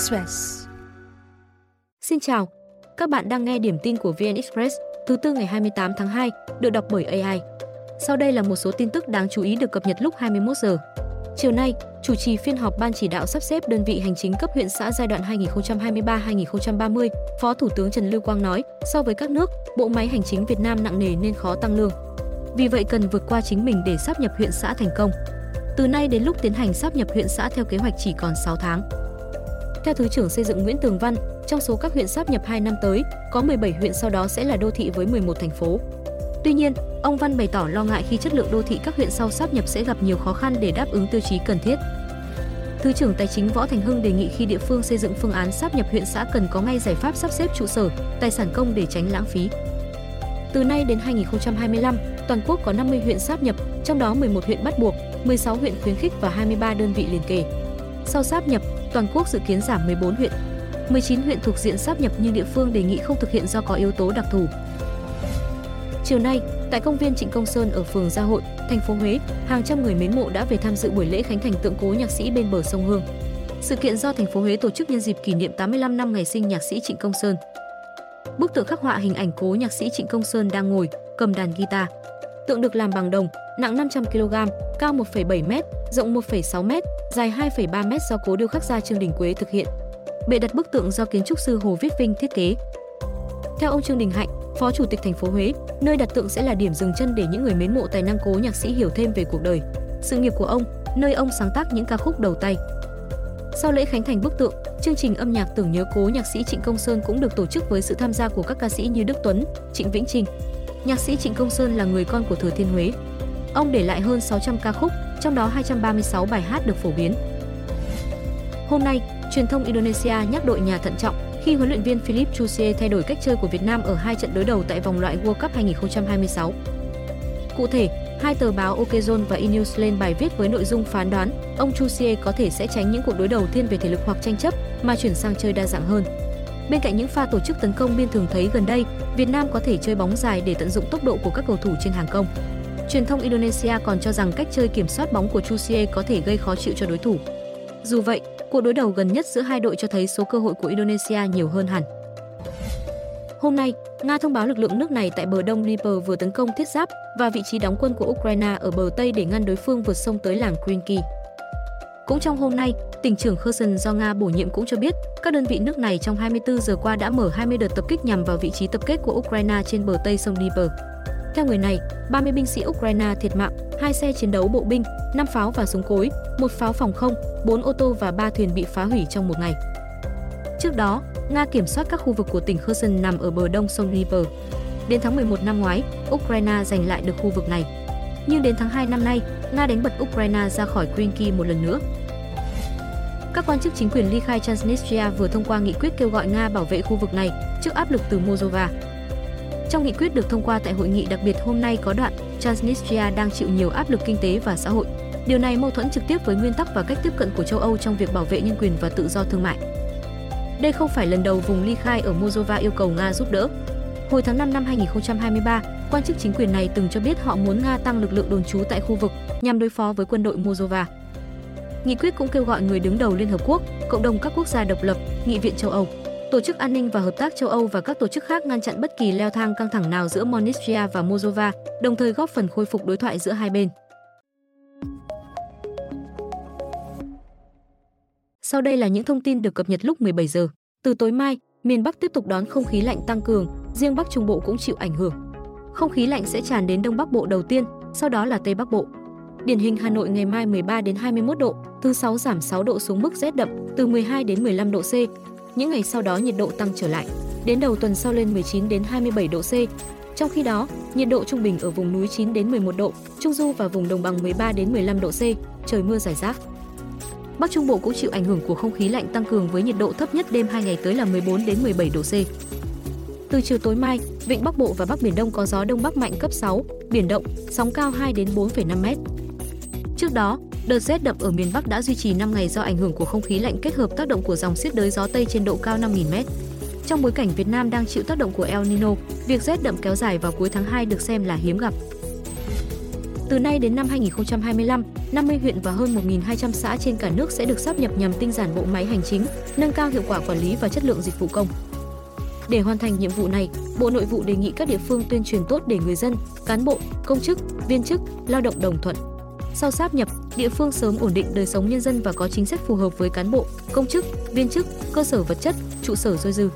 Express. Xin chào, các bạn đang nghe điểm tin của VN Express thứ tư ngày 28 tháng 2, được đọc bởi AI. Sau đây là một số tin tức đáng chú ý được cập nhật lúc 21 giờ. Chiều nay, chủ trì phiên họp Ban chỉ đạo sắp xếp đơn vị hành chính cấp huyện xã giai đoạn 2023-2030, Phó Thủ tướng Trần Lưu Quang nói, so với các nước, bộ máy hành chính Việt Nam nặng nề nên khó tăng lương. Vì vậy cần vượt qua chính mình để sắp nhập huyện xã thành công. Từ nay đến lúc tiến hành sắp nhập huyện xã theo kế hoạch chỉ còn 6 tháng. Theo Thứ trưởng Xây dựng Nguyễn Tường Văn, trong số các huyện sắp nhập 2 năm tới, có 17 huyện sau đó sẽ là đô thị với 11 thành phố. Tuy nhiên, ông Văn bày tỏ lo ngại khi chất lượng đô thị các huyện sau sắp nhập sẽ gặp nhiều khó khăn để đáp ứng tiêu chí cần thiết. Thứ trưởng Tài chính Võ Thành Hưng đề nghị khi địa phương xây dựng phương án sắp nhập huyện xã cần có ngay giải pháp sắp xếp trụ sở, tài sản công để tránh lãng phí. Từ nay đến 2025, toàn quốc có 50 huyện sáp nhập, trong đó 11 huyện bắt buộc, 16 huyện khuyến khích và 23 đơn vị liền kề. Sau sáp nhập, toàn quốc dự kiến giảm 14 huyện. 19 huyện thuộc diện sáp nhập nhưng địa phương đề nghị không thực hiện do có yếu tố đặc thù. Chiều nay, tại công viên Trịnh Công Sơn ở phường Gia Hội, thành phố Huế, hàng trăm người mến mộ đã về tham dự buổi lễ khánh thành tượng cố nhạc sĩ bên bờ sông Hương. Sự kiện do thành phố Huế tổ chức nhân dịp kỷ niệm 85 năm ngày sinh nhạc sĩ Trịnh Công Sơn. Bức tượng khắc họa hình ảnh cố nhạc sĩ Trịnh Công Sơn đang ngồi, cầm đàn guitar. Tượng được làm bằng đồng, nặng 500 kg, cao 1,7 m, rộng 1,6 m, dài 2,3 m do cố điêu khắc gia Trương Đình Quế thực hiện. Bệ đặt bức tượng do kiến trúc sư Hồ Viết Vinh thiết kế. Theo ông Trương Đình Hạnh, Phó Chủ tịch thành phố Huế, nơi đặt tượng sẽ là điểm dừng chân để những người mến mộ tài năng cố nhạc sĩ hiểu thêm về cuộc đời, sự nghiệp của ông, nơi ông sáng tác những ca khúc đầu tay. Sau lễ khánh thành bức tượng, chương trình âm nhạc tưởng nhớ cố nhạc sĩ Trịnh Công Sơn cũng được tổ chức với sự tham gia của các ca sĩ như Đức Tuấn, Trịnh Vĩnh Trình. Nhạc sĩ Trịnh Công Sơn là người con của Thừa Thiên Huế. Ông để lại hơn 600 ca khúc, trong đó 236 bài hát được phổ biến. Hôm nay, truyền thông Indonesia nhắc đội nhà thận trọng khi huấn luyện viên Philip Chusie thay đổi cách chơi của Việt Nam ở hai trận đối đầu tại vòng loại World Cup 2026. Cụ thể, hai tờ báo Okezone và Inews lên bài viết với nội dung phán đoán ông Chusie có thể sẽ tránh những cuộc đối đầu thiên về thể lực hoặc tranh chấp mà chuyển sang chơi đa dạng hơn. Bên cạnh những pha tổ chức tấn công biên thường thấy gần đây, Việt Nam có thể chơi bóng dài để tận dụng tốc độ của các cầu thủ trên hàng công. Truyền thông Indonesia còn cho rằng cách chơi kiểm soát bóng của Chusie có thể gây khó chịu cho đối thủ. Dù vậy, cuộc đối đầu gần nhất giữa hai đội cho thấy số cơ hội của Indonesia nhiều hơn hẳn. Hôm nay, Nga thông báo lực lượng nước này tại bờ đông Dnieper vừa tấn công thiết giáp và vị trí đóng quân của Ukraine ở bờ tây để ngăn đối phương vượt sông tới làng Krinky. Cũng trong hôm nay, tỉnh trưởng Kherson do Nga bổ nhiệm cũng cho biết các đơn vị nước này trong 24 giờ qua đã mở 20 đợt tập kích nhằm vào vị trí tập kết của Ukraine trên bờ tây sông Dnieper. Theo người này, 30 binh sĩ Ukraine thiệt mạng, hai xe chiến đấu bộ binh, 5 pháo và súng cối, một pháo phòng không, 4 ô tô và 3 thuyền bị phá hủy trong một ngày. Trước đó, Nga kiểm soát các khu vực của tỉnh Kherson nằm ở bờ đông sông Dnipro. Đến tháng 11 năm ngoái, Ukraine giành lại được khu vực này. Nhưng đến tháng 2 năm nay, Nga đánh bật Ukraine ra khỏi Krinky một lần nữa. Các quan chức chính quyền ly khai Transnistria vừa thông qua nghị quyết kêu gọi Nga bảo vệ khu vực này trước áp lực từ Moldova. Trong nghị quyết được thông qua tại hội nghị đặc biệt hôm nay có đoạn Transnistria đang chịu nhiều áp lực kinh tế và xã hội. Điều này mâu thuẫn trực tiếp với nguyên tắc và cách tiếp cận của châu Âu trong việc bảo vệ nhân quyền và tự do thương mại. Đây không phải lần đầu vùng ly khai ở Moldova yêu cầu Nga giúp đỡ. Hồi tháng 5 năm 2023, quan chức chính quyền này từng cho biết họ muốn Nga tăng lực lượng đồn trú tại khu vực nhằm đối phó với quân đội Moldova. Nghị quyết cũng kêu gọi người đứng đầu Liên Hợp Quốc, cộng đồng các quốc gia độc lập, Nghị viện châu Âu, Tổ chức An ninh và Hợp tác châu Âu và các tổ chức khác ngăn chặn bất kỳ leo thang căng thẳng nào giữa Monistria và Moldova, đồng thời góp phần khôi phục đối thoại giữa hai bên. Sau đây là những thông tin được cập nhật lúc 17 giờ. Từ tối mai, miền Bắc tiếp tục đón không khí lạnh tăng cường, riêng Bắc Trung Bộ cũng chịu ảnh hưởng. Không khí lạnh sẽ tràn đến Đông Bắc Bộ đầu tiên, sau đó là Tây Bắc Bộ. Điển hình Hà Nội ngày mai 13 đến 21 độ, thứ sáu giảm 6 độ xuống mức rét đậm, từ 12 đến 15 độ C. Những ngày sau đó nhiệt độ tăng trở lại, đến đầu tuần sau lên 19 đến 27 độ C. Trong khi đó, nhiệt độ trung bình ở vùng núi 9 đến 11 độ, trung du và vùng đồng bằng 13 đến 15 độ C, trời mưa rải rác. Bắc Trung Bộ cũng chịu ảnh hưởng của không khí lạnh tăng cường với nhiệt độ thấp nhất đêm 2 ngày tới là 14 đến 17 độ C. Từ chiều tối mai, vịnh Bắc Bộ và Bắc Biển Đông có gió đông bắc mạnh cấp 6, biển động, sóng cao 2 đến 4,5 m. Trước đó, đợt rét đậm ở miền Bắc đã duy trì 5 ngày do ảnh hưởng của không khí lạnh kết hợp tác động của dòng xiết đới gió Tây trên độ cao 5.000 m. Trong bối cảnh Việt Nam đang chịu tác động của El Nino, việc rét đậm kéo dài vào cuối tháng 2 được xem là hiếm gặp. Từ nay đến năm 2025, 50 huyện và hơn 1.200 xã trên cả nước sẽ được sắp nhập nhằm tinh giản bộ máy hành chính, nâng cao hiệu quả quản lý và chất lượng dịch vụ công. Để hoàn thành nhiệm vụ này, Bộ Nội vụ đề nghị các địa phương tuyên truyền tốt để người dân, cán bộ, công chức, viên chức, lao động đồng thuận. Sau sáp nhập, địa phương sớm ổn định đời sống nhân dân và có chính sách phù hợp với cán bộ, công chức, viên chức, cơ sở vật chất, trụ sở dôi dư.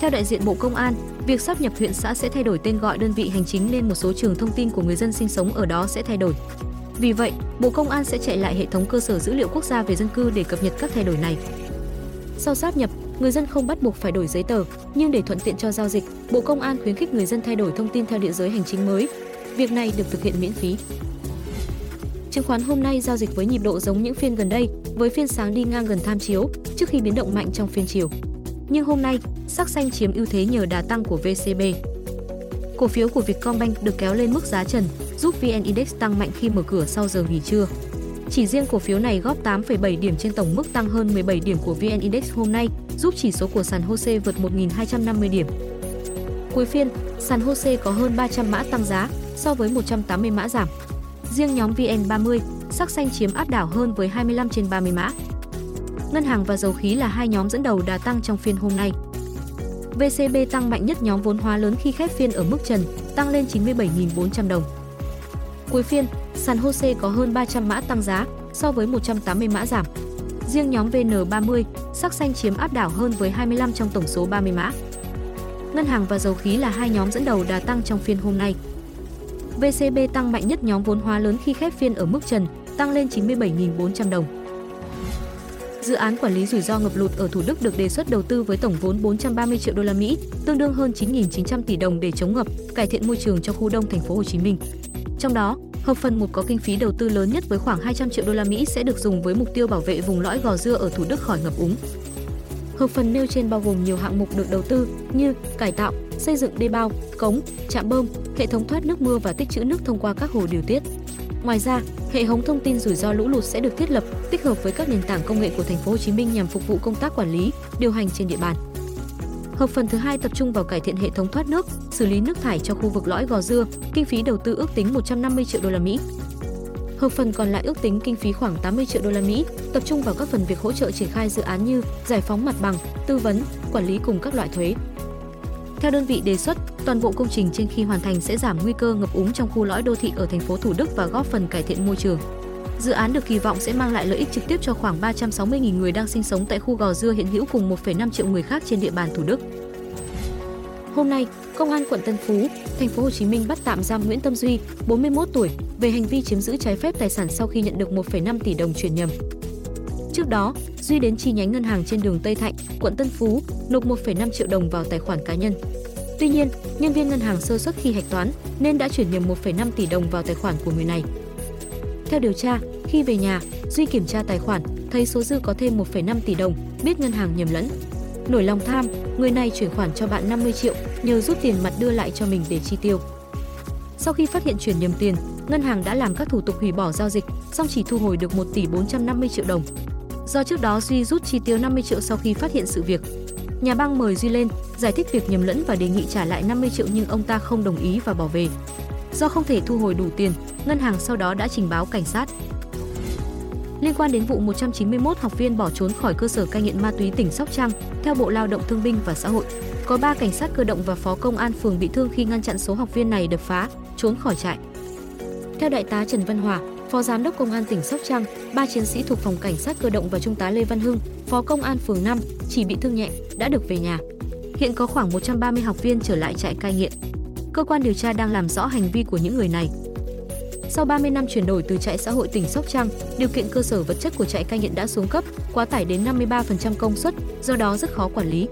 Theo đại diện Bộ Công an, việc sáp nhập huyện xã sẽ thay đổi tên gọi đơn vị hành chính nên một số trường thông tin của người dân sinh sống ở đó sẽ thay đổi. Vì vậy, Bộ Công an sẽ chạy lại hệ thống cơ sở dữ liệu quốc gia về dân cư để cập nhật các thay đổi này. Sau sáp nhập, người dân không bắt buộc phải đổi giấy tờ, nhưng để thuận tiện cho giao dịch, Bộ Công an khuyến khích người dân thay đổi thông tin theo địa giới hành chính mới. Việc này được thực hiện miễn phí. Chứng khoán hôm nay giao dịch với nhịp độ giống những phiên gần đây, với phiên sáng đi ngang gần tham chiếu trước khi biến động mạnh trong phiên chiều. Nhưng hôm nay, sắc xanh chiếm ưu thế nhờ đà tăng của VCB. Cổ phiếu của Vietcombank được kéo lên mức giá trần, giúp VN Index tăng mạnh khi mở cửa sau giờ nghỉ trưa. Chỉ riêng cổ phiếu này góp 8,7 điểm trên tổng mức tăng hơn 17 điểm của VN Index hôm nay, giúp chỉ số của sàn HOSE vượt 1.250 điểm. Cuối phiên, sàn HOSE có hơn 300 mã tăng giá so với 180 mã giảm. Riêng nhóm VN30, sắc xanh chiếm áp đảo hơn với 25 trên 30 mã. Ngân hàng và dầu khí là hai nhóm dẫn đầu đà tăng trong phiên hôm nay. VCB tăng mạnh nhất nhóm vốn hóa lớn khi khép phiên ở mức trần, tăng lên 97.400 đồng. Cuối phiên, sàn HOSE có hơn 300 mã tăng giá so với 180 mã giảm. Riêng nhóm VN30, sắc xanh chiếm áp đảo hơn với 25 trong tổng số 30 mã. Ngân hàng và dầu khí là hai nhóm dẫn đầu đà tăng trong phiên hôm nay. VCB tăng mạnh nhất nhóm vốn hóa lớn khi khép phiên ở mức trần, tăng lên 97.400 đồng. Dự án quản lý rủi ro ngập lụt ở Thủ Đức được đề xuất đầu tư với tổng vốn 430 triệu đô la Mỹ, tương đương hơn 9.900 tỷ đồng để chống ngập, cải thiện môi trường cho khu đông thành phố Hồ Chí Minh. Trong đó, hợp phần một có kinh phí đầu tư lớn nhất với khoảng 200 triệu đô la Mỹ sẽ được dùng với mục tiêu bảo vệ vùng lõi Gò Dưa ở Thủ Đức khỏi ngập úng. Hợp phần nêu trên bao gồm nhiều hạng mục được đầu tư như cải tạo, xây dựng đê bao, cống, trạm bơm, hệ thống thoát nước mưa và tích trữ nước thông qua các hồ điều tiết. Ngoài ra, hệ thống thông tin rủi ro lũ lụt sẽ được thiết lập, tích hợp với các nền tảng công nghệ của thành phố Hồ Chí Minh nhằm phục vụ công tác quản lý, điều hành trên địa bàn. Hợp phần thứ hai tập trung vào cải thiện hệ thống thoát nước, xử lý nước thải cho khu vực lõi Gò Dưa, kinh phí đầu tư ước tính 150 triệu đô la Mỹ. Hợp phần còn lại ước tính kinh phí khoảng 80 triệu đô la Mỹ, tập trung vào các phần việc hỗ trợ triển khai dự án như giải phóng mặt bằng, tư vấn, quản lý cùng các loại thuế. Theo đơn vị đề xuất, toàn bộ công trình trên khi hoàn thành sẽ giảm nguy cơ ngập úng trong khu lõi đô thị ở thành phố Thủ Đức và góp phần cải thiện môi trường. Dự án được kỳ vọng sẽ mang lại lợi ích trực tiếp cho khoảng 360.000 người đang sinh sống tại khu Gò Dưa hiện hữu cùng 1,5 triệu người khác trên địa bàn Thủ Đức. Hôm nay, Công an quận Tân Phú, thành phố Hồ Chí Minh bắt tạm giam Nguyễn Tâm Duy, 41 tuổi, về hành vi chiếm giữ trái phép tài sản sau khi nhận được 1,5 tỷ đồng chuyển nhầm. Trước đó, Duy đến chi nhánh ngân hàng trên đường Tây Thạnh, quận Tân Phú, nộp 1,5 triệu đồng vào tài khoản cá nhân. Tuy nhiên, nhân viên ngân hàng sơ suất khi hạch toán nên đã chuyển nhầm 1,5 tỷ đồng vào tài khoản của người này. Theo điều tra, khi về nhà, Duy kiểm tra tài khoản, thấy số dư có thêm 1,5 tỷ đồng, biết ngân hàng nhầm lẫn. Nổi lòng tham, người này chuyển khoản cho bạn 50 triệu, nhờ rút tiền mặt đưa lại cho mình để chi tiêu. Sau khi phát hiện chuyển nhầm tiền, ngân hàng đã làm các thủ tục hủy bỏ giao dịch, song chỉ thu hồi được 1 tỷ 450 triệu đồng. Do trước đó Duy rút chi tiêu 50 triệu sau khi phát hiện sự việc. Nhà băng mời Duy lên, giải thích việc nhầm lẫn và đề nghị trả lại 50 triệu nhưng ông ta không đồng ý và bỏ về. Do không thể thu hồi đủ tiền, ngân hàng sau đó đã trình báo cảnh sát. Liên quan đến vụ 191 học viên bỏ trốn khỏi cơ sở cai nghiện ma túy tỉnh Sóc Trăng, theo Bộ Lao động Thương binh và Xã hội, có 3 cảnh sát cơ động và phó công an phường bị thương khi ngăn chặn số học viên này đập phá, trốn khỏi trại. Theo đại tá Trần Văn Hòa, Phó Giám đốc Công an tỉnh Sóc Trăng, ba chiến sĩ thuộc phòng cảnh sát cơ động và Trung tá Lê Văn Hưng, Phó Công an phường 5, chỉ bị thương nhẹ, đã được về nhà. Hiện có khoảng 130 học viên trở lại trại cai nghiện. Cơ quan điều tra đang làm rõ hành vi của những người này. Sau 30 năm chuyển đổi từ trại xã hội tỉnh Sóc Trăng, điều kiện cơ sở vật chất của trại cai nghiện đã xuống cấp, quá tải đến 53% công suất, do đó rất khó quản lý.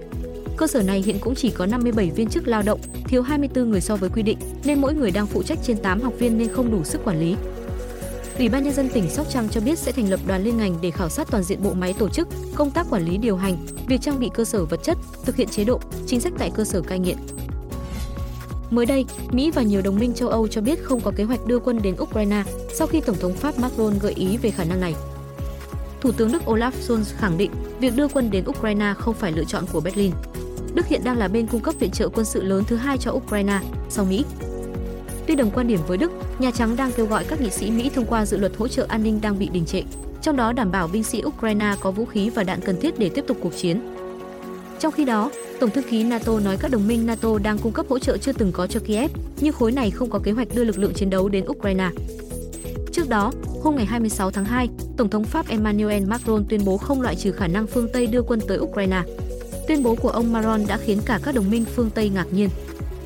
Cơ sở này hiện cũng chỉ có 57 viên chức lao động, thiếu 24 người so với quy định, nên mỗi người đang phụ trách trên 8 học viên nên không đủ sức quản lý. Ủy ban nhân dân tỉnh Sóc Trăng cho biết sẽ thành lập đoàn liên ngành để khảo sát toàn diện bộ máy tổ chức, công tác quản lý điều hành, việc trang bị cơ sở vật chất, thực hiện chế độ, chính sách tại cơ sở cai nghiện. Mới đây, Mỹ và nhiều đồng minh châu Âu cho biết không có kế hoạch đưa quân đến Ukraine sau khi Tổng thống Pháp Macron gợi ý về khả năng này. Thủ tướng Đức Olaf Scholz khẳng định việc đưa quân đến Ukraine không phải lựa chọn của Berlin. Đức hiện đang là bên cung cấp viện trợ quân sự lớn thứ hai cho Ukraine sau Mỹ. Tuy đồng quan điểm với Đức, Nhà Trắng đang kêu gọi các nghị sĩ Mỹ thông qua dự luật hỗ trợ an ninh đang bị đình trệ, trong đó đảm bảo binh sĩ Ukraine có vũ khí và đạn cần thiết để tiếp tục cuộc chiến. Trong khi đó, Tổng thư ký NATO nói các đồng minh NATO đang cung cấp hỗ trợ chưa từng có cho Kiev, nhưng khối này không có kế hoạch đưa lực lượng chiến đấu đến Ukraine. Trước đó, hôm ngày 26 tháng 2, Tổng thống Pháp Emmanuel Macron tuyên bố không loại trừ khả năng phương Tây đưa quân tới Ukraine. Tuyên bố của ông Macron đã khiến cả các đồng minh phương Tây ngạc nhiên.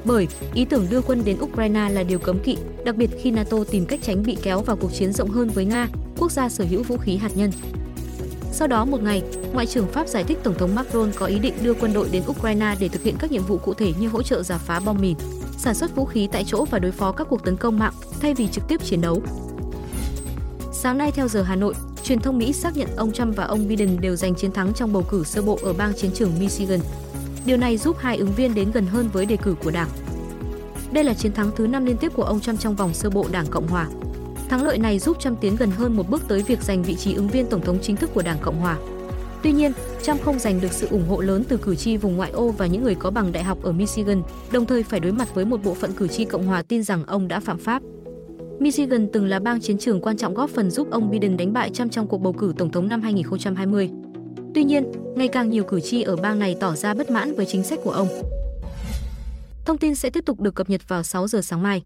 Bởi ý tưởng đưa quân đến Ukraine là điều cấm kỵ, đặc biệt khi NATO tìm cách tránh bị kéo vào cuộc chiến rộng hơn với Nga, quốc gia sở hữu vũ khí hạt nhân. Sau đó một ngày, Ngoại trưởng Pháp giải thích Tổng thống Macron có ý định đưa quân đội đến Ukraine để thực hiện các nhiệm vụ cụ thể như hỗ trợ giả phá bom mìn, sản xuất vũ khí tại chỗ và đối phó các cuộc tấn công mạng thay vì trực tiếp chiến đấu. Sáng nay theo giờ Hà Nội, truyền thông Mỹ xác nhận ông Trump và ông Biden đều giành chiến thắng trong bầu cử sơ bộ ở bang chiến trường Michigan. Điều này giúp hai ứng viên đến gần hơn với đề cử của Đảng. Đây là chiến thắng thứ 5 liên tiếp của ông Trump trong vòng sơ bộ Đảng Cộng hòa. Thắng lợi này giúp Trump tiến gần hơn một bước tới việc giành vị trí ứng viên tổng thống chính thức của Đảng Cộng hòa. Tuy nhiên, Trump không giành được sự ủng hộ lớn từ cử tri vùng ngoại ô và những người có bằng đại học ở Michigan, đồng thời phải đối mặt với một bộ phận cử tri Cộng hòa tin rằng ông đã phạm pháp. Michigan từng là bang chiến trường quan trọng góp phần giúp ông Biden đánh bại Trump trong cuộc bầu cử tổng thống năm 2020. Tuy nhiên, ngày càng nhiều cử tri ở bang này tỏ ra bất mãn với chính sách của ông. Thông tin sẽ tiếp tục được cập nhật vào 6 giờ sáng mai.